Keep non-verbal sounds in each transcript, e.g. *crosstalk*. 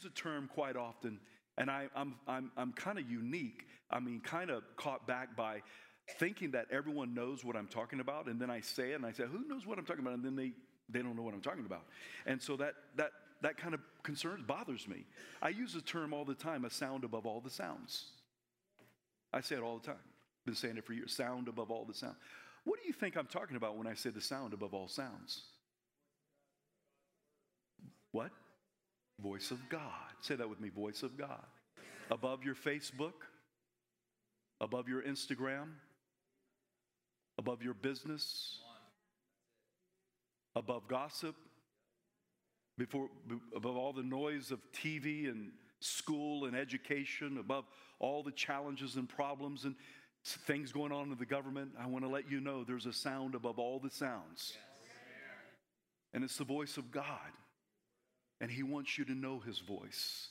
use a term quite often, and I, I'm, I'm, I'm kind of unique. I mean, kind of caught back by thinking that everyone knows what I'm talking about, and then I say it, and I say, "Who knows what I'm talking about?" And then they they don't know what I'm talking about, and so that that that kind of concerns bothers me. I use the term all the time: a sound above all the sounds. I say it all the time. I've Been saying it for years. Sound above all the sound. What do you think I'm talking about when I say the sound above all sounds? What? Voice of God. Say that with me voice of God. Above your Facebook, above your Instagram, above your business, above gossip, before, above all the noise of TV and school and education, above all the challenges and problems and things going on in the government, I want to let you know there's a sound above all the sounds. And it's the voice of God. And He wants you to know His voice.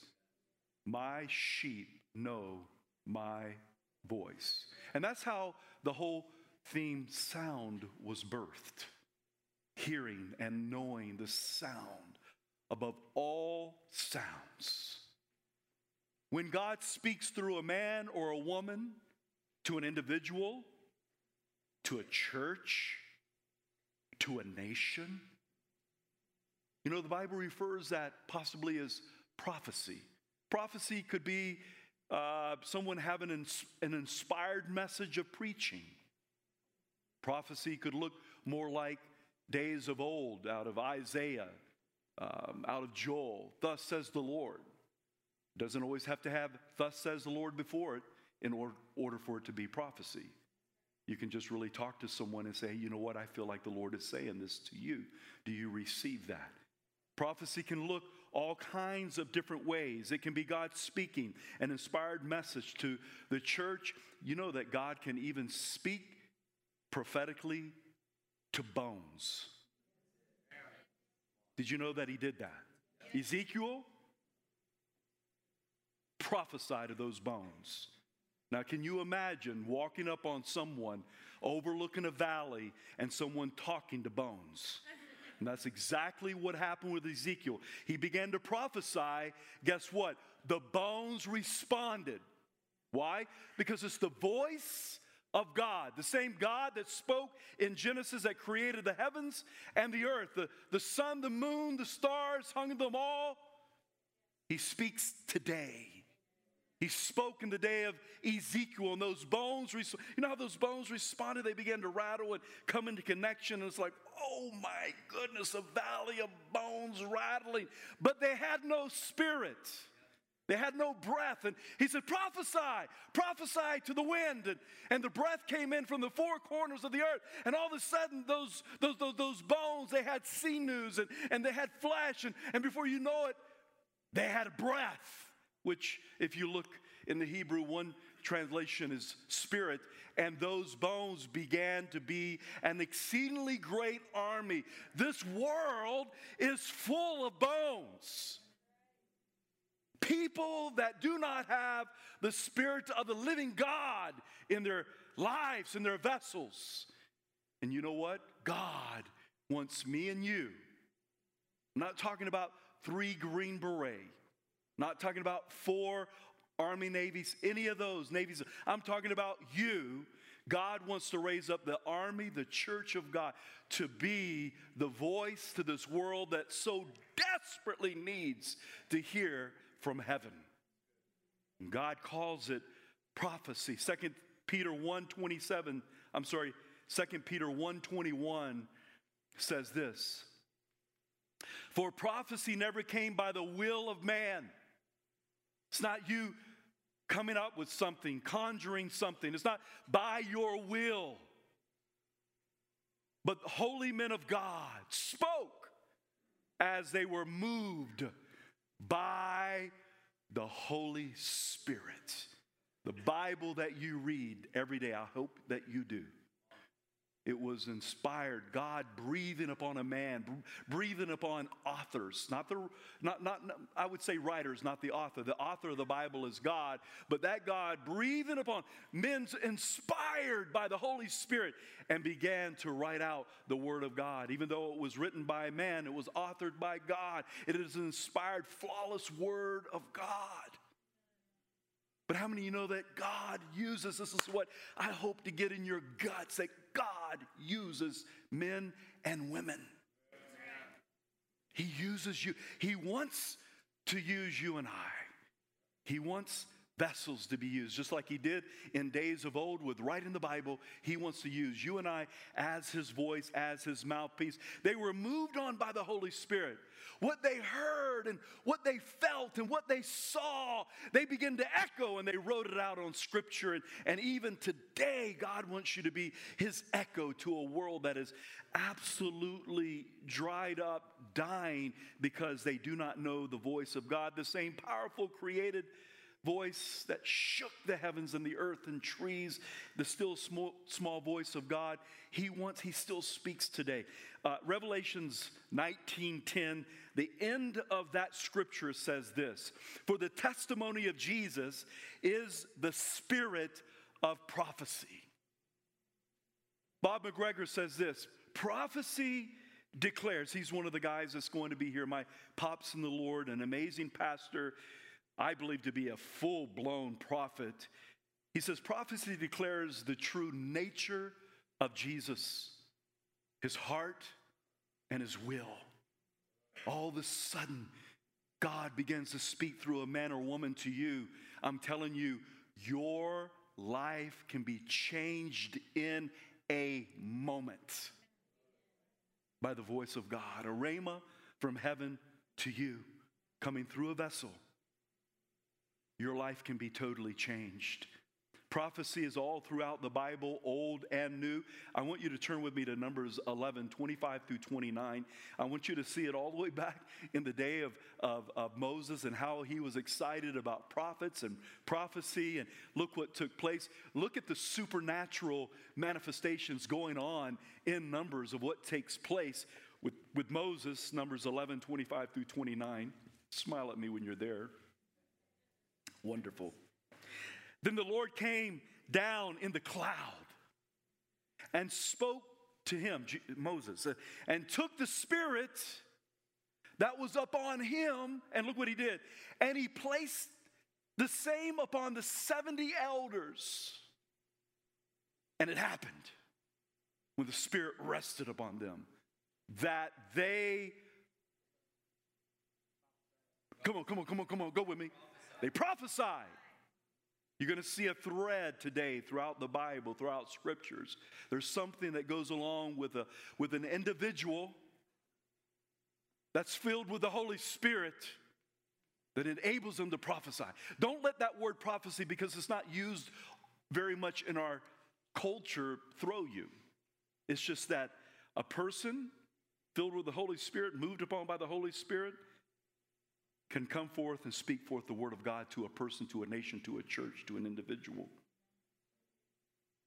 My sheep know my voice. And that's how the whole theme sound was birthed hearing and knowing the sound above all sounds. When God speaks through a man or a woman, to an individual, to a church, to a nation, you know, the Bible refers that possibly as prophecy. Prophecy could be uh, someone having an, an inspired message of preaching. Prophecy could look more like days of old out of Isaiah, um, out of Joel. Thus says the Lord. Doesn't always have to have thus says the Lord before it in or- order for it to be prophecy. You can just really talk to someone and say, you know what, I feel like the Lord is saying this to you. Do you receive that? Prophecy can look all kinds of different ways. It can be God speaking an inspired message to the church. You know that God can even speak prophetically to bones. Did you know that He did that? Ezekiel prophesied to those bones. Now, can you imagine walking up on someone overlooking a valley and someone talking to bones? And that's exactly what happened with Ezekiel. He began to prophesy. Guess what? The bones responded. Why? Because it's the voice of God, the same God that spoke in Genesis that created the heavens and the earth, the, the sun, the moon, the stars, hung them all. He speaks today. He spoke in the day of Ezekiel, and those bones, you know how those bones responded? They began to rattle and come into connection. And it's like, oh my goodness, a valley of bones rattling. But they had no spirit. They had no breath. And he said, prophesy, prophesy to the wind. And, and the breath came in from the four corners of the earth. And all of a sudden, those, those, those, those bones, they had sinews and, and they had flesh. And, and before you know it, they had a breath which, if you look in the Hebrew, one translation is spirit, and those bones began to be an exceedingly great army. This world is full of bones. People that do not have the spirit of the living God in their lives, in their vessels. And you know what? God wants me and you. I'm not talking about three Green Beret. Not talking about four Army navies, any of those navies. I'm talking about you. God wants to raise up the army, the church of God, to be the voice to this world that so desperately needs to hear from heaven. And God calls it prophecy. Second Peter 1:27, I'm sorry, Second Peter 1:21 says this. For prophecy never came by the will of man it's not you coming up with something, conjuring something. It's not by your will. But holy men of God spoke as they were moved by the Holy Spirit. The Bible that you read every day, I hope that you do. It was inspired god breathing upon a man breathing upon authors not the not, not, not i would say writers not the author. The author of the bible is god but that god breathing upon men inspired by the holy spirit and began to write out the word of god. Even though it was written by man it was authored by god. It is an inspired flawless word of god but how many of you know that God uses, this is what I hope to get in your guts, that God uses men and women. He uses you. He wants to use you and I. He wants vessels to be used, just like he did in days of old with writing the Bible. He wants to use you and I as his voice, as his mouthpiece. They were moved on by the Holy Spirit. What they heard and what they felt and what they saw, they began to echo and they wrote it out on scripture. And, and even today, God wants you to be his echo to a world that is absolutely dried up, dying because they do not know the voice of God. The same powerful created voice that shook the heavens and the earth and trees, the still small, small voice of God. He wants, he still speaks today. Uh, Revelations 19:10, the end of that scripture says this: For the testimony of Jesus is the spirit of prophecy. Bob McGregor says this prophecy declares, he's one of the guys that's going to be here, my pops in the Lord, an amazing pastor I believe to be a full blown prophet. He says, prophecy declares the true nature of Jesus, his heart, and his will. All of a sudden, God begins to speak through a man or woman to you. I'm telling you, your life can be changed in a moment by the voice of God. A rhema from heaven to you coming through a vessel your life can be totally changed. Prophecy is all throughout the Bible, old and new. I want you to turn with me to Numbers 11, 25 through 29. I want you to see it all the way back in the day of, of, of Moses and how he was excited about prophets and prophecy. And look what took place. Look at the supernatural manifestations going on in Numbers of what takes place with, with Moses, Numbers 11, 25 through 29. Smile at me when you're there. Wonderful. Then the Lord came down in the cloud and spoke to him, Moses, uh, and took the Spirit that was upon him, and look what he did. And he placed the same upon the 70 elders. And it happened when the Spirit rested upon them that they, come on, come on, come on, come on, go with me. They prophesied. You're going to see a thread today throughout the Bible, throughout scriptures. There's something that goes along with, a, with an individual that's filled with the Holy Spirit that enables them to prophesy. Don't let that word prophecy, because it's not used very much in our culture, throw you. It's just that a person filled with the Holy Spirit, moved upon by the Holy Spirit, can come forth and speak forth the word of God to a person, to a nation, to a church, to an individual.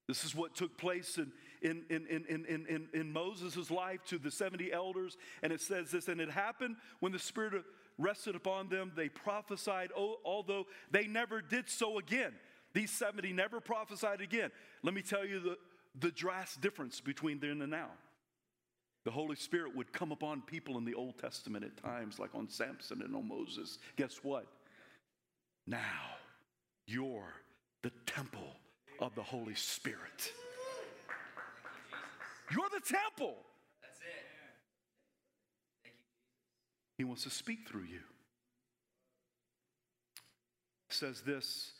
This is what took place in, in, in, in, in, in, in Moses' life to the 70 elders. And it says this, and it happened when the Spirit rested upon them, they prophesied, oh, although they never did so again. These 70 never prophesied again. Let me tell you the, the drastic difference between then and now. The Holy Spirit would come upon people in the Old Testament at times, like on Samson and on Moses. Guess what? Now you're the temple of the Holy Spirit. You're the temple. That's it. He wants to speak through you. says this,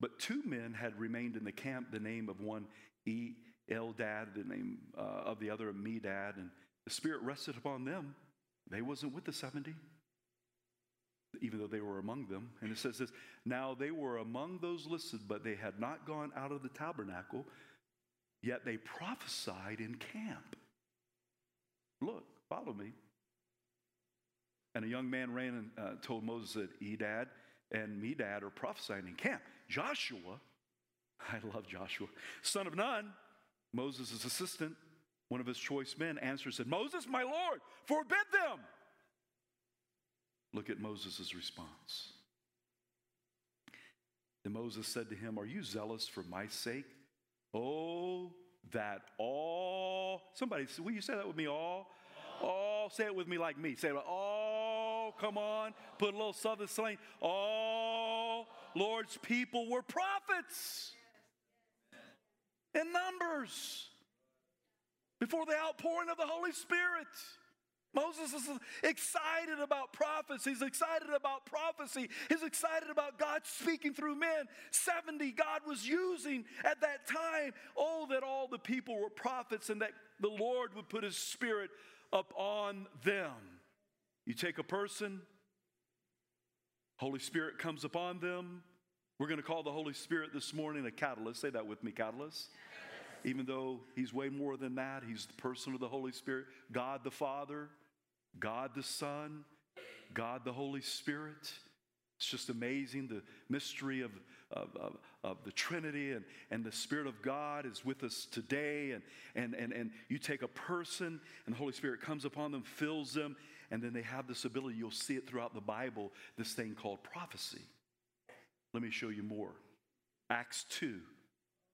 but two men had remained in the camp, the name of one E. Eldad, the name uh, of the other Medad, and the Spirit rested upon them. They wasn't with the 70, even though they were among them. And it says this Now they were among those listed, but they had not gone out of the tabernacle, yet they prophesied in camp. Look, follow me. And a young man ran and uh, told Moses that Eldad and Medad are prophesying in camp. Joshua, *laughs* I love Joshua, son of Nun, Moses' assistant, one of his choice men, answered, said, Moses, my Lord, forbid them. Look at Moses' response. Then Moses said to him, Are you zealous for my sake? Oh, that all, somebody, will you say that with me, all? All, say it with me like me. Say it, all, come on, put a little southern slang. All Lord's people were prophets in numbers before the outpouring of the Holy Spirit. Moses is excited about prophecy. He's excited about prophecy. He's excited about God speaking through men. 70 God was using at that time. Oh, that all the people were prophets and that the Lord would put his spirit upon them. You take a person, Holy Spirit comes upon them. We're going to call the Holy Spirit this morning a catalyst. Say that with me, catalyst even though he's way more than that. He's the person of the Holy Spirit, God the Father, God the Son, God the Holy Spirit. It's just amazing the mystery of, of, of, of, the Trinity and, and the Spirit of God is with us today. And, and, and, and you take a person and the Holy Spirit comes upon them, fills them, and then they have this ability. You'll see it throughout the Bible, this thing called prophecy. Let me show you more. Acts 2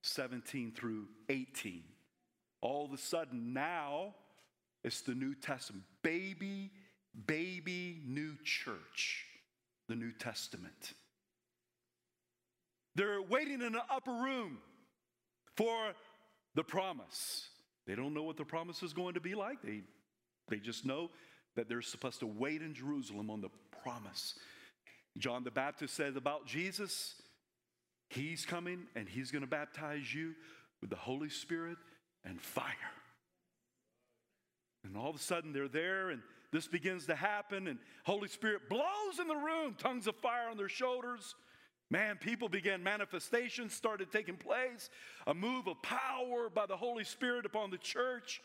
17 through 18. All of a sudden, now it's the New Testament. Baby, baby new church, the New Testament. They're waiting in an upper room for the promise. They don't know what the promise is going to be like. They, they just know that they're supposed to wait in Jerusalem on the promise. John the Baptist said about Jesus, He's coming and He's going to baptize you with the Holy Spirit and fire. And all of a sudden they're there and this begins to happen and Holy Spirit blows in the room, tongues of fire on their shoulders. Man, people began manifestations started taking place, a move of power by the Holy Spirit upon the church.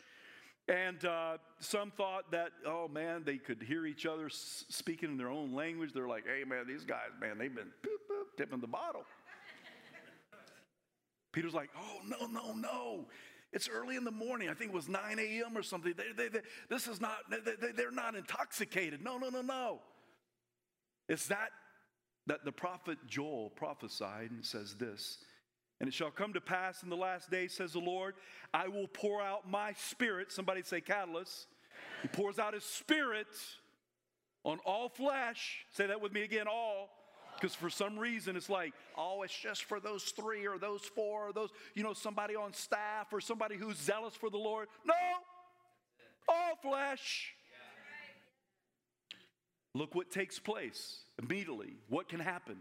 And uh, some thought that, oh man, they could hear each other speaking in their own language. They're like, hey man, these guys, man, they've been boop, boop, tipping the bottle. Peter's like, oh, no, no, no. It's early in the morning. I think it was 9 a.m. or something. They, they, they, this is not, they, they're not intoxicated. No, no, no, no. It's that that the prophet Joel prophesied and says this. And it shall come to pass in the last days, says the Lord, I will pour out my spirit. Somebody say catalyst. He pours out his spirit on all flesh. Say that with me again, all because for some reason, it's like, oh, it's just for those three or those four or those, you know, somebody on staff or somebody who's zealous for the Lord. No, all flesh. Look what takes place immediately. What can happen?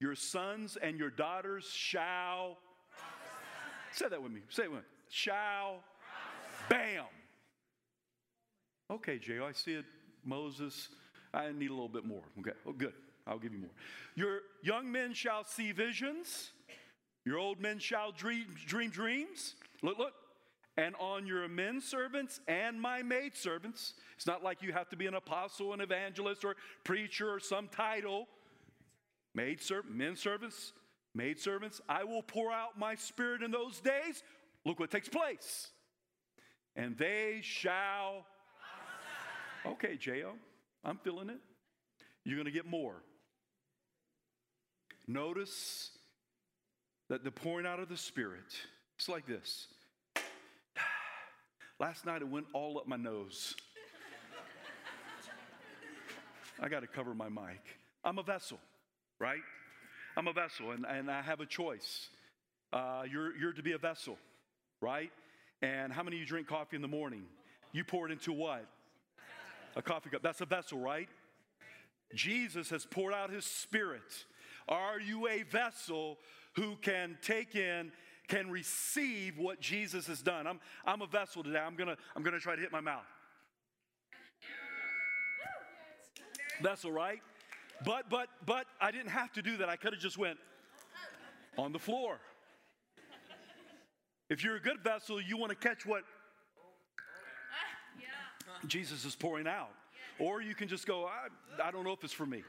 Your sons and your daughters shall. Say that with me. Say it with me. Shall. Bam. Okay, Jay, I see it. Moses. I need a little bit more. Okay. Oh, good. I'll give you more. Your young men shall see visions, your old men shall dream, dream dreams. Look, look. And on your men servants and my maid servants, it's not like you have to be an apostle, an evangelist, or preacher, or some title. Maid servant, men servants, maid servants, I will pour out my spirit in those days. Look what takes place. And they shall. Okay, J.O., I'm feeling it. You're going to get more. Notice that the pouring out of the Spirit, it's like this. *sighs* Last night it went all up my nose. I got to cover my mic. I'm a vessel, right? I'm a vessel, and, and I have a choice. Uh, you're, you're to be a vessel, right? And how many of you drink coffee in the morning? You pour it into what? A coffee cup. That's a vessel, right? Jesus has poured out his spirit are you a vessel who can take in, can receive what Jesus has done? I'm, I'm a vessel today. I'm gonna, I'm gonna try to hit my mouth. Vessel, right? But but but I didn't have to do that. I could have just went on the floor. If you're a good vessel, you want to catch what Jesus is pouring out. Or you can just go, I, I don't know if it's for me.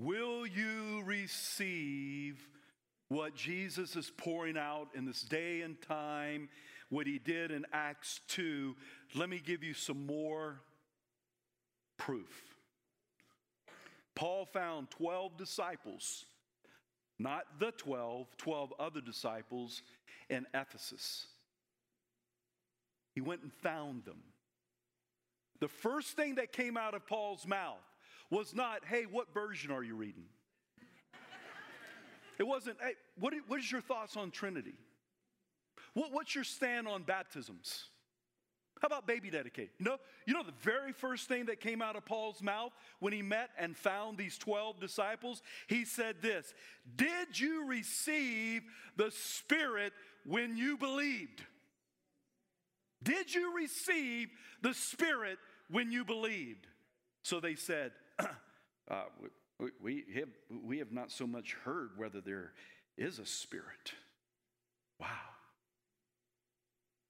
Will you receive what Jesus is pouring out in this day and time, what he did in Acts 2? Let me give you some more proof. Paul found 12 disciples, not the 12, 12 other disciples in Ephesus. He went and found them. The first thing that came out of Paul's mouth was not, hey, what version are you reading? It wasn't, hey, what, what is your thoughts on Trinity? What, what's your stand on baptisms? How about baby dedicated? You know, you know the very first thing that came out of Paul's mouth when he met and found these 12 disciples? He said this Did you receive the Spirit when you believed? Did you receive the Spirit when you believed? So they said, uh, we, have, we have not so much heard whether there is a Spirit. Wow.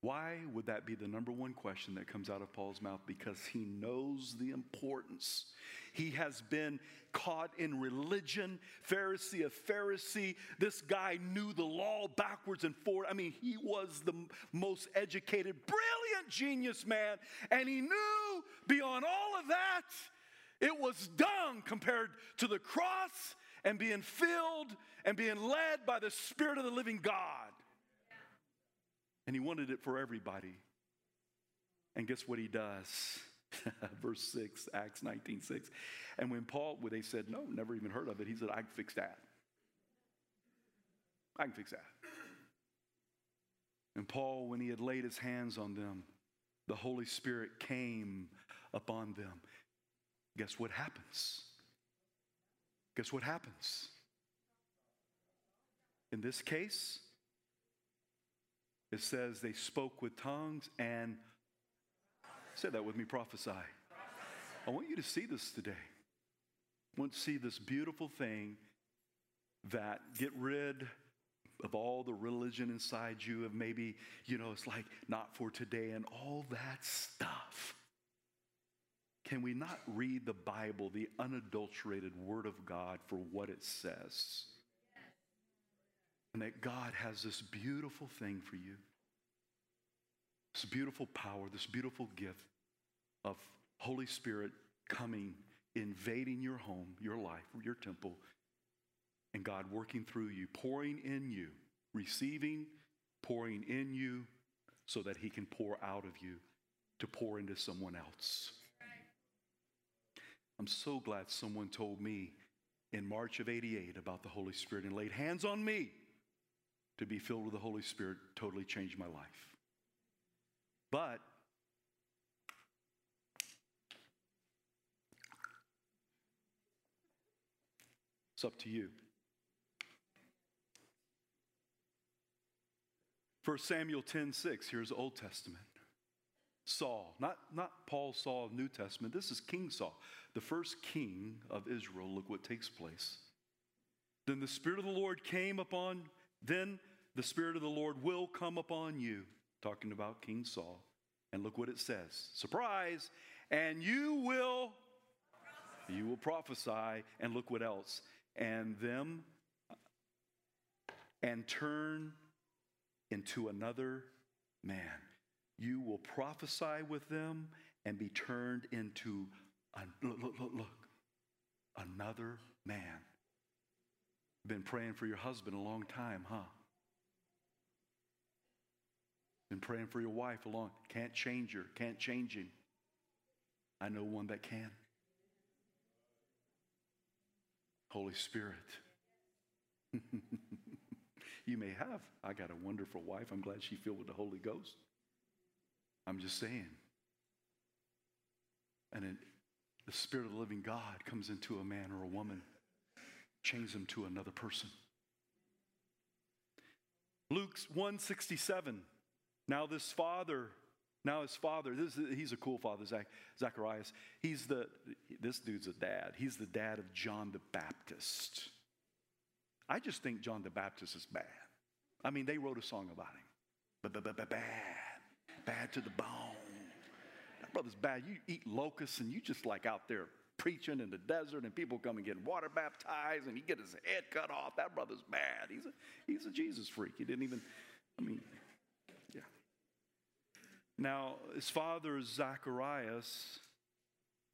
Why would that be the number one question that comes out of Paul's mouth? Because he knows the importance. He has been caught in religion, Pharisee of Pharisee. This guy knew the law backwards and forward. I mean, he was the most educated, brilliant genius man, and he knew beyond all of that, it was dung compared to the cross and being filled and being led by the Spirit of the living God. And he wanted it for everybody. And guess what he does? *laughs* Verse 6, Acts 19 6. And when Paul, when they said, No, never even heard of it, he said, I can fix that. I can fix that. And Paul, when he had laid his hands on them, the Holy Spirit came upon them. Guess what happens? Guess what happens? In this case, it says they spoke with tongues and say that with me prophesy. I want you to see this today. I want to see this beautiful thing that get rid of all the religion inside you of maybe, you know, it's like not for today and all that stuff. Can we not read the Bible, the unadulterated Word of God, for what it says? and that God has this beautiful thing for you. This beautiful power, this beautiful gift of Holy Spirit coming, invading your home, your life, your temple, and God working through you, pouring in you, receiving, pouring in you, so that He can pour out of you to pour into someone else. I'm so glad someone told me in March of 88 about the Holy Spirit and laid hands on me to be filled with the Holy Spirit totally changed my life. But it's up to you. 1 Samuel 10 6, here's the Old Testament. Saul, not, not Paul Saul of New Testament, this is King Saul, the first king of Israel. Look what takes place. Then the Spirit of the Lord came upon, then the Spirit of the Lord will come upon you. Talking about King Saul. And look what it says surprise, and you will. You will prophesy, and look what else. And them, and turn into another man. You will prophesy with them and be turned into, a, look, look, look, look, another man. Been praying for your husband a long time, huh? Been praying for your wife a long can't change her, can't change him. I know one that can. Holy Spirit. *laughs* you may have. I got a wonderful wife. I'm glad she filled with the Holy Ghost. I'm just saying. And it, the Spirit of the living God comes into a man or a woman, changes them to another person. Luke 167. Now, this father, now his father, this, he's a cool father, Zach, Zacharias. He's the, this dude's a dad. He's the dad of John the Baptist. I just think John the Baptist is bad. I mean, they wrote a song about him. Bad, bad to the bone. That brother's bad. You eat locusts and you just like out there preaching in the desert and people come and get water baptized and he get his head cut off. That brother's bad. He's a, he's a Jesus freak. He didn't even, I mean, yeah. Now, his father, Zacharias,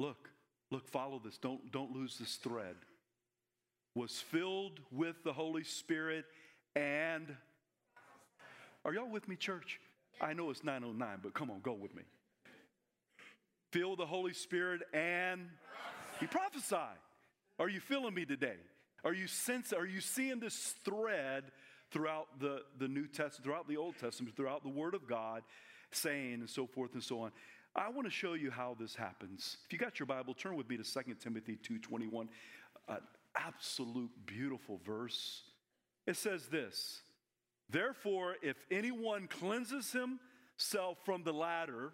look, look, follow this. Don't, don't lose this thread. Was filled with the Holy Spirit and. Are y'all with me, church? I know it's 909, but come on, go with me. Feel the Holy Spirit and he prophesied. Are you feeling me today? Are you sense, are you seeing this thread throughout the, the New Testament, throughout the Old Testament, throughout the Word of God, saying and so forth and so on? I want to show you how this happens. If you got your Bible, turn with me to 2 Timothy 2:21. An absolute beautiful verse. It says this: Therefore, if anyone cleanses himself from the latter,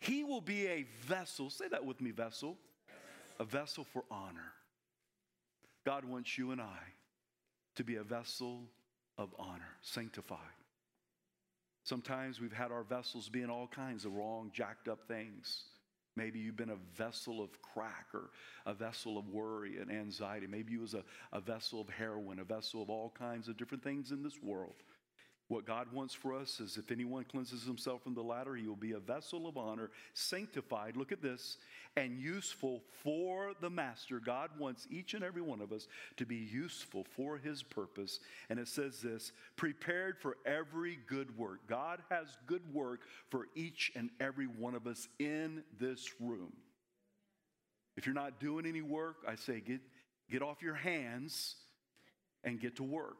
he will be a vessel. Say that with me, vessel. A vessel for honor. God wants you and I to be a vessel of honor, sanctified. Sometimes we've had our vessels being all kinds of wrong, jacked up things. Maybe you've been a vessel of crack or a vessel of worry and anxiety. Maybe you was a, a vessel of heroin, a vessel of all kinds of different things in this world. What God wants for us is if anyone cleanses himself from the latter, he will be a vessel of honor, sanctified, look at this, and useful for the master. God wants each and every one of us to be useful for his purpose. And it says this prepared for every good work. God has good work for each and every one of us in this room. If you're not doing any work, I say get, get off your hands and get to work.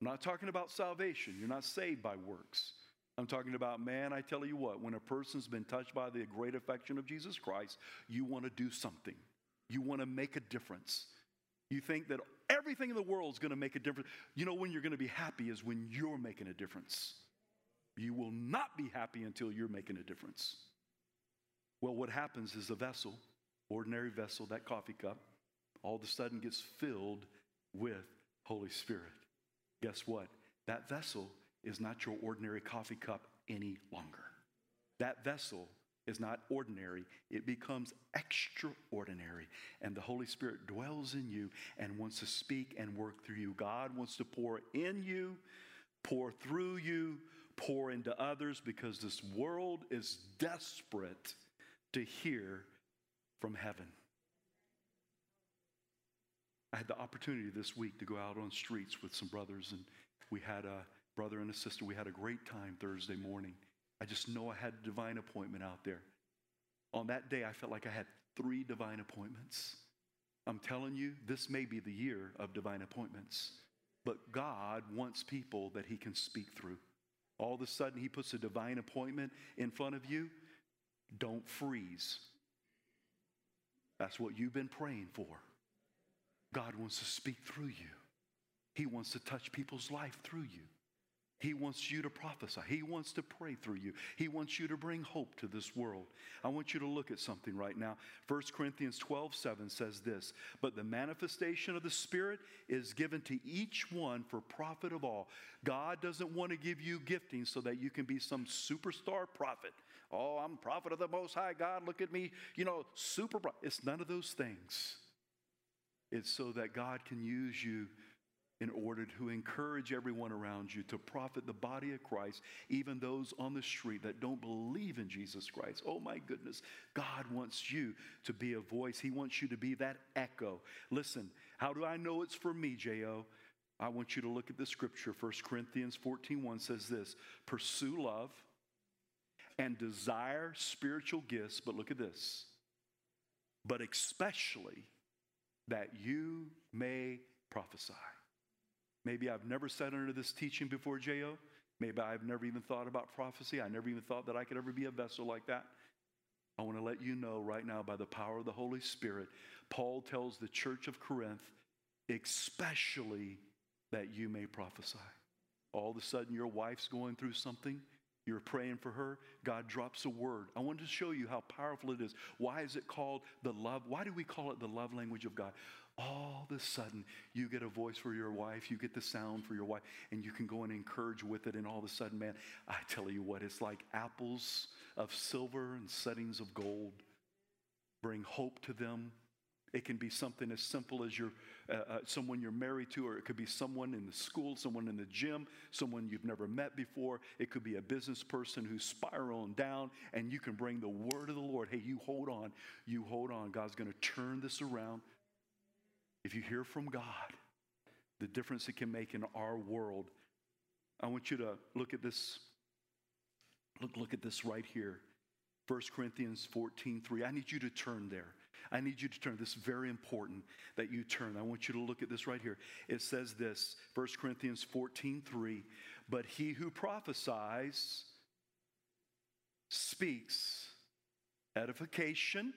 I'm not talking about salvation. You're not saved by works. I'm talking about, man, I tell you what, when a person's been touched by the great affection of Jesus Christ, you want to do something. You want to make a difference. You think that everything in the world is going to make a difference. You know, when you're going to be happy is when you're making a difference. You will not be happy until you're making a difference. Well, what happens is the vessel, ordinary vessel, that coffee cup, all of a sudden gets filled with Holy Spirit guess what? That vessel is not your ordinary coffee cup any longer. That vessel is not ordinary, it becomes extraordinary. And the Holy Spirit dwells in you and wants to speak and work through you. God wants to pour in you, pour through you, pour into others because this world is desperate to hear from heaven. I had the opportunity this week to go out on streets with some brothers, and we had a brother and a sister. We had a great time Thursday morning. I just know I had a divine appointment out there. On that day, I felt like I had three divine appointments. I'm telling you, this may be the year of divine appointments, but God wants people that He can speak through. All of a sudden, He puts a divine appointment in front of you. Don't freeze. That's what you've been praying for. God wants to speak through you. He wants to touch people's life through you. He wants you to prophesy. He wants to pray through you. He wants you to bring hope to this world. I want you to look at something right now. 1 Corinthians 12, 7 says this But the manifestation of the Spirit is given to each one for profit of all. God doesn't want to give you gifting so that you can be some superstar prophet. Oh, I'm prophet of the Most High God. Look at me, you know, super. It's none of those things. It's so that God can use you in order to encourage everyone around you to profit the body of Christ, even those on the street that don't believe in Jesus Christ. Oh my goodness, God wants you to be a voice. He wants you to be that echo. Listen, how do I know it's for me, J.O.? I want you to look at the scripture. 1 Corinthians 14 1 says this Pursue love and desire spiritual gifts, but look at this, but especially that you may prophesy. Maybe I've never sat under this teaching before, J.O. Maybe I've never even thought about prophecy. I never even thought that I could ever be a vessel like that. I want to let you know right now by the power of the Holy Spirit, Paul tells the church of Corinth, especially that you may prophesy. All of a sudden, your wife's going through something. You're praying for her. God drops a word. I wanted to show you how powerful it is. Why is it called the love? Why do we call it the love language of God? All of a sudden, you get a voice for your wife, you get the sound for your wife, and you can go and encourage with it. And all of a sudden, man, I tell you what, it's like apples of silver and settings of gold. bring hope to them. It can be something as simple as your, uh, uh, someone you're married to, or it could be someone in the school, someone in the gym, someone you've never met before. It could be a business person who's spiraling down, and you can bring the word of the Lord. Hey, you hold on. You hold on. God's going to turn this around. If you hear from God, the difference it can make in our world. I want you to look at this. Look, look at this right here. 1 Corinthians 14, 3. I need you to turn there. I need you to turn. This is very important that you turn. I want you to look at this right here. It says this, 1 Corinthians 14, 3. But he who prophesies speaks edification.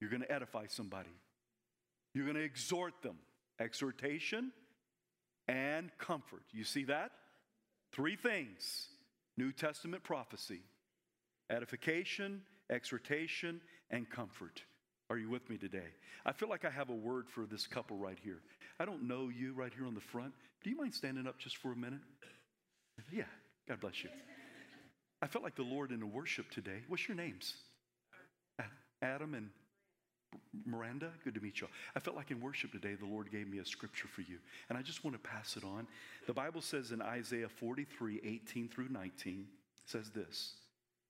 You're going to edify somebody. You're going to exhort them. Exhortation and comfort. You see that? Three things New Testament prophecy edification, exhortation, and comfort. Are you with me today? I feel like I have a word for this couple right here. I don't know you right here on the front. Do you mind standing up just for a minute? Yeah, God bless you. I felt like the Lord in the worship today. What's your names? Adam and Miranda, good to meet you. I felt like in worship today, the Lord gave me a scripture for you, and I just want to pass it on. The Bible says in Isaiah 43 18 through 19, says this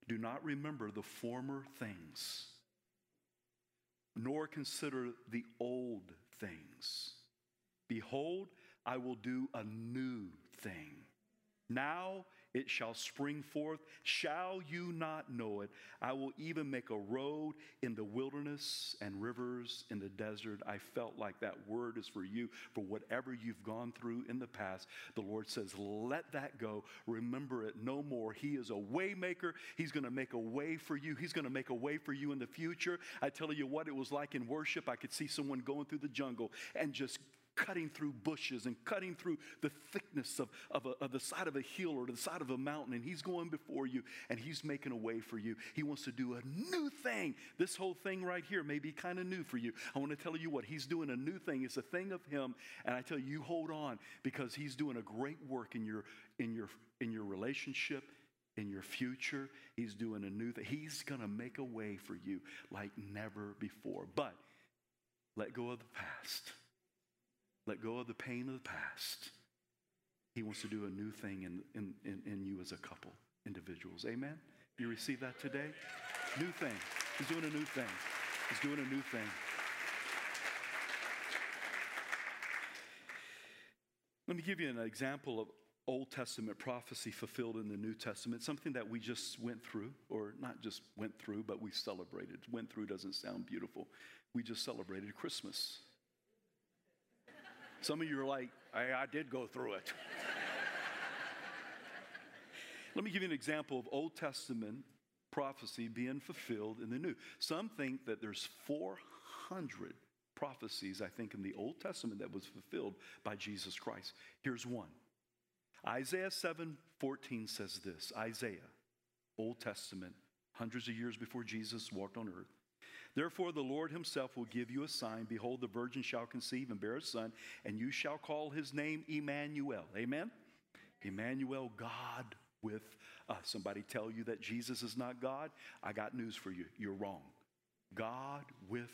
Do not remember the former things, nor consider the old things. Behold, I will do a new thing. Now it shall spring forth. Shall you not know it? I will even make a road in the wilderness and rivers in the desert. I felt like that word is for you, for whatever you've gone through in the past. The Lord says, let that go. Remember it no more. He is a waymaker. He's going to make a way for you. He's going to make a way for you in the future. I tell you what it was like in worship. I could see someone going through the jungle and just cutting through bushes and cutting through the thickness of, of, a, of, the side of a hill or the side of a mountain. And He's going before you and He's making a way for you. He wants to do a new thing. This whole thing right here may be kind of new for you. I want to tell you what He's doing a new thing. It's a thing of Him. And I tell you, you hold on because He's doing a great work in your, in your, in your relationship. In your future, he's doing a new thing. He's going to make a way for you like never before. But let go of the past let go of the pain of the past. He wants to do a new thing in, in, in, in you as a couple, individuals. Amen? You receive that today? New thing. He's doing a new thing. He's doing a new thing. Let me give you an example of Old Testament prophecy fulfilled in the New Testament, something that we just went through, or not just went through, but we celebrated. Went through doesn't sound beautiful. We just celebrated Christmas. Some of you are like, I, I did go through it. Let me give you an example of Old Testament prophecy being fulfilled in the New. Some think that there's 400 prophecies, I think, in the Old Testament that was fulfilled by Jesus Christ. Here's one. Isaiah 7 14 says this Isaiah, Old Testament, hundreds of years before Jesus walked on earth. Therefore, the Lord himself will give you a sign. Behold, the virgin shall conceive and bear a son, and you shall call his name Emmanuel. Amen? Emmanuel, God with us. Somebody tell you that Jesus is not God? I got news for you. You're wrong. God with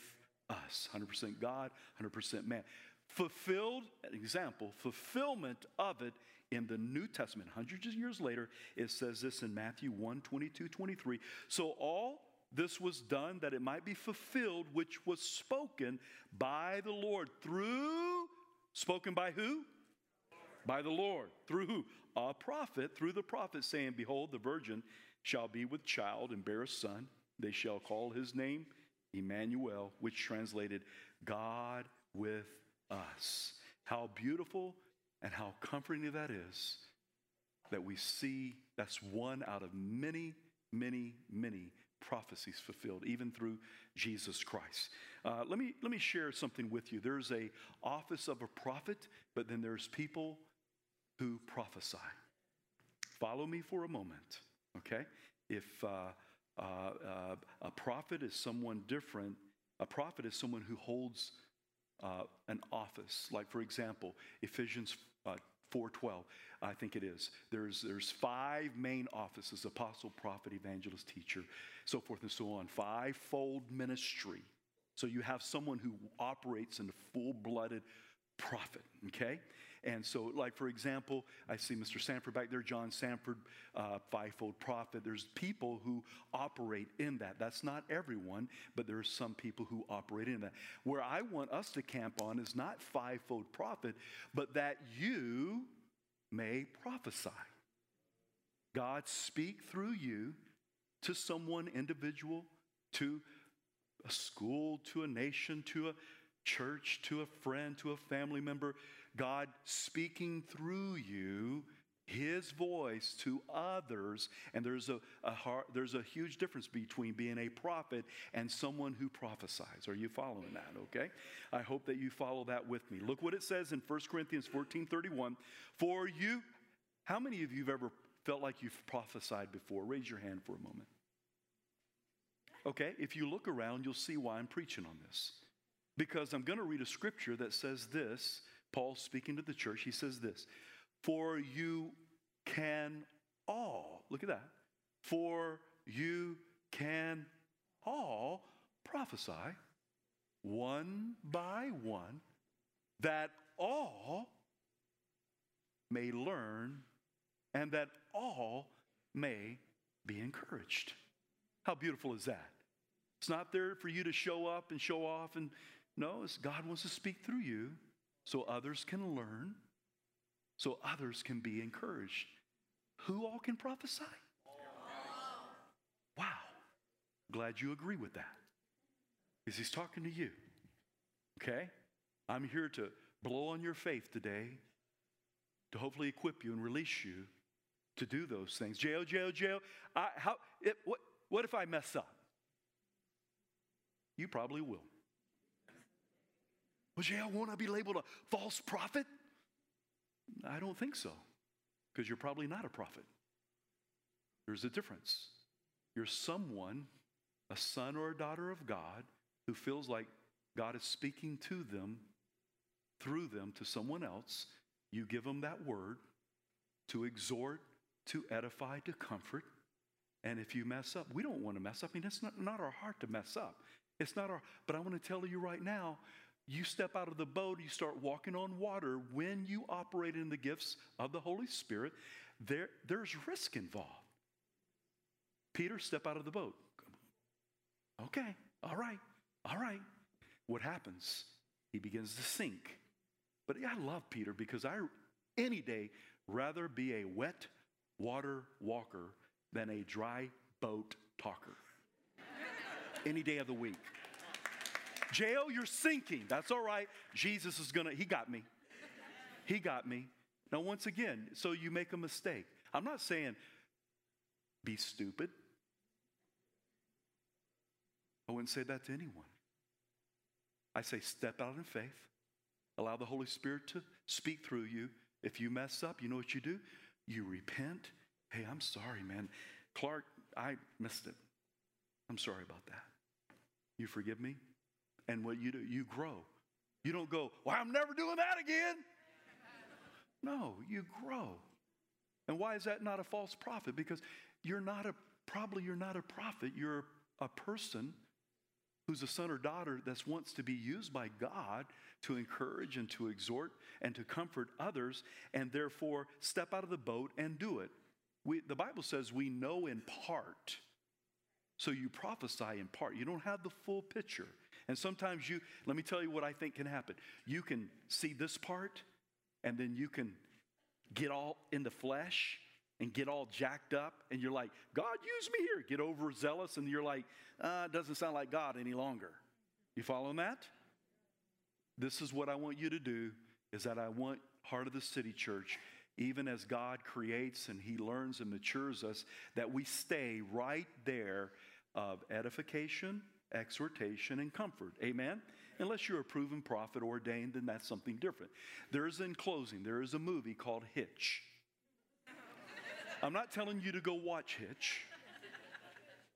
us. 100% God, 100% man. Fulfilled, example, fulfillment of it in the New Testament. Hundreds of years later, it says this in Matthew 1 22, 23. So all this was done that it might be fulfilled, which was spoken by the Lord through, spoken by who? By the Lord. Through who? A prophet, through the prophet, saying, Behold, the virgin shall be with child and bear a son. They shall call his name Emmanuel, which translated God with us. How beautiful and how comforting that is that we see that's one out of many, many, many prophecies fulfilled, even through Jesus Christ. Uh, let, me, let me share something with you. There's a office of a prophet, but then there's people who prophesy. Follow me for a moment, okay? If uh, uh, uh a prophet is someone different, a prophet is someone who holds uh, an office. Like, for example, Ephesians uh, 412, I think it is. There's, there's five main offices apostle, prophet, evangelist, teacher, so forth and so on. Fivefold ministry. So you have someone who operates in a full blooded prophet, okay? And so, like, for example, I see Mr. Sanford back there, John Sanford, uh, fivefold prophet. There's people who operate in that. That's not everyone, but there are some people who operate in that. Where I want us to camp on is not fivefold prophet, but that you may prophesy. God speak through you to someone individual, to a school, to a nation, to a church, to a friend, to a family member. God speaking through you his voice to others and there's a, a heart, there's a huge difference between being a prophet and someone who prophesies. Are you following that okay? I hope that you follow that with me. Look what it says in 1 corinthians 14 31 for you how many of you have ever felt like you've prophesied before? Raise your hand for a moment. Okay if you look around you'll see why i'm preaching on this. Because i'm going to read a scripture that says this. Paul speaking to the church, he says this For you can all, look at that, for you can all prophesy one by one, that all may learn and that all may be encouraged. How beautiful is that? It's not there for you to show up and show off, and no, it's God wants to speak through you so others can learn, so others can be encouraged. Who all can prophesy? Wow. Glad you agree with that. Because he's talking to you. Okay? I'm here to blow on your faith today, to hopefully equip you and release you to do those things. J.O., J.O., J.O., I, how, it, what, what if I mess up? You probably will. Well, yeah, won't I be labeled a false prophet? I don't think so, because you're probably not a prophet. There's a difference. You're someone, a son or a daughter of God, who feels like God is speaking to them, through them to someone else. You give them that word to exhort, to edify, to comfort. And if you mess up, we don't want to mess up. I mean, it's not, not our heart to mess up. It's not our, but I want to tell you right now, you step out of the boat, you start walking on water. When you operate in the gifts of the Holy Spirit, there, there's risk involved. Peter, step out of the boat. Okay, all right, all right. What happens? He begins to sink. But I love Peter because I, any day, rather be a wet water walker than a dry boat talker. any day of the week. J.O., you're sinking. That's all right. Jesus is going to, he got me. He got me. Now, once again, so you make a mistake. I'm not saying be stupid. I wouldn't say that to anyone. I say step out in faith, allow the Holy Spirit to speak through you. If you mess up, you know what you do? You repent. Hey, I'm sorry, man. Clark, I missed it. I'm sorry about that. You forgive me? And what you do, you grow. You don't go, well, I'm never doing that again. *laughs* No, you grow. And why is that not a false prophet? Because you're not a, probably you're not a prophet. You're a person who's a son or daughter that wants to be used by God to encourage and to exhort and to comfort others, and therefore step out of the boat and do it. We, the Bible says we know in part. So you prophesy in part. You don't have the full picture. And sometimes you, let me tell you what I think can happen. You can see this part, and then you can get all in the flesh and get all jacked up, and you're like, God, use me here. Get overzealous, and you're like, uh, it doesn't sound like God any longer. You following that? This is what I want you to do is that I want Heart of the City Church, even as God creates and He learns and matures us, that we stay right there of edification exhortation, and comfort. Amen? Unless you're a proven prophet ordained, then that's something different. There is, in closing, there is a movie called Hitch. I'm not telling you to go watch Hitch,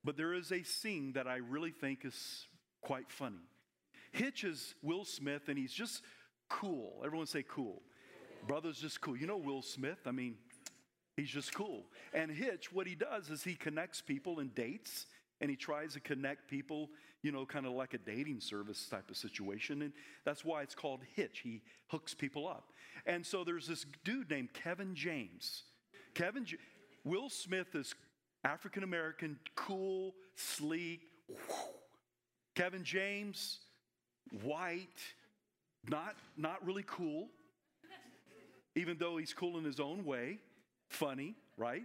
but there is a scene that I really think is quite funny. Hitch is Will Smith, and he's just cool. Everyone say cool. Brother's just cool. You know Will Smith? I mean, he's just cool. And Hitch, what he does is he connects people and dates, and he tries to connect people, you know, kind of like a dating service type of situation. And that's why it's called Hitch. He hooks people up. And so there's this dude named Kevin James. Kevin, J- Will Smith is African American, cool, sleek. Kevin James, white, not, not really cool, even though he's cool in his own way, funny, right?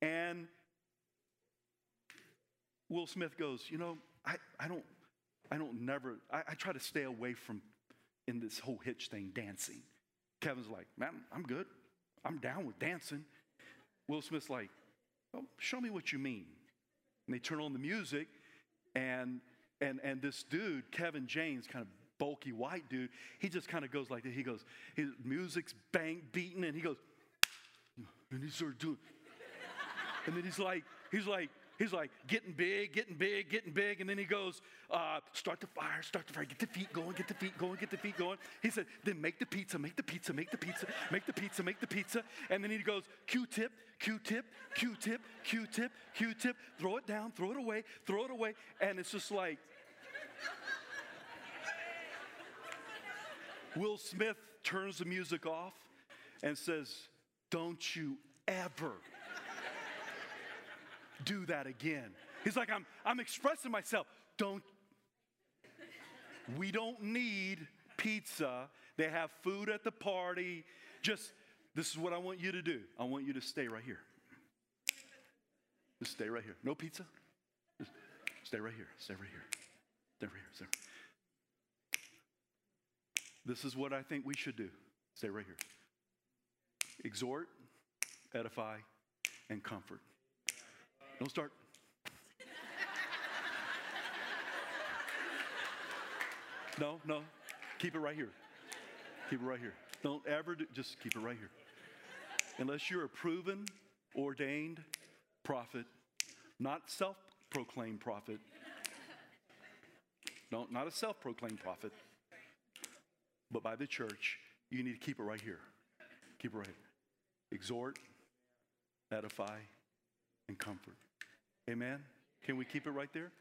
And Will Smith goes, You know, I, I don't, I don't never, I, I try to stay away from in this whole hitch thing dancing. Kevin's like, Man, I'm good. I'm down with dancing. Will Smith's like, well, show me what you mean. And they turn on the music, and and and this dude, Kevin James, kind of bulky white dude, he just kind of goes like this. He goes, his music's bang beating, and he goes, and he starts doing, and then he's like, he's like, He's like getting big, getting big, getting big. And then he goes, uh, start the fire, start the fire, get the feet going, get the feet going, get the feet going. He said, then make the pizza, make the pizza, make the pizza, make the pizza, make the pizza. And then he goes, Q tip, Q tip, Q tip, Q tip, Q tip, throw it down, throw it away, throw it away. And it's just like, Will Smith turns the music off and says, Don't you ever do that again. He's like, I'm, I'm expressing myself. Don't, we don't need pizza. They have food at the party. Just, this is what I want you to do. I want you to stay right here. Just stay right here. No pizza? Just stay right here. Stay right here. Stay right here. Stay right This is what I think we should do. Stay right here. Exhort, edify, and comfort. Don't start. No, no. Keep it right here. Keep it right here. Don't ever do, just keep it right here. Unless you're a proven, ordained prophet, not self proclaimed prophet. No, not a self proclaimed prophet, but by the church, you need to keep it right here. Keep it right here. Exhort, edify, and comfort. Amen? Can we keep it right there?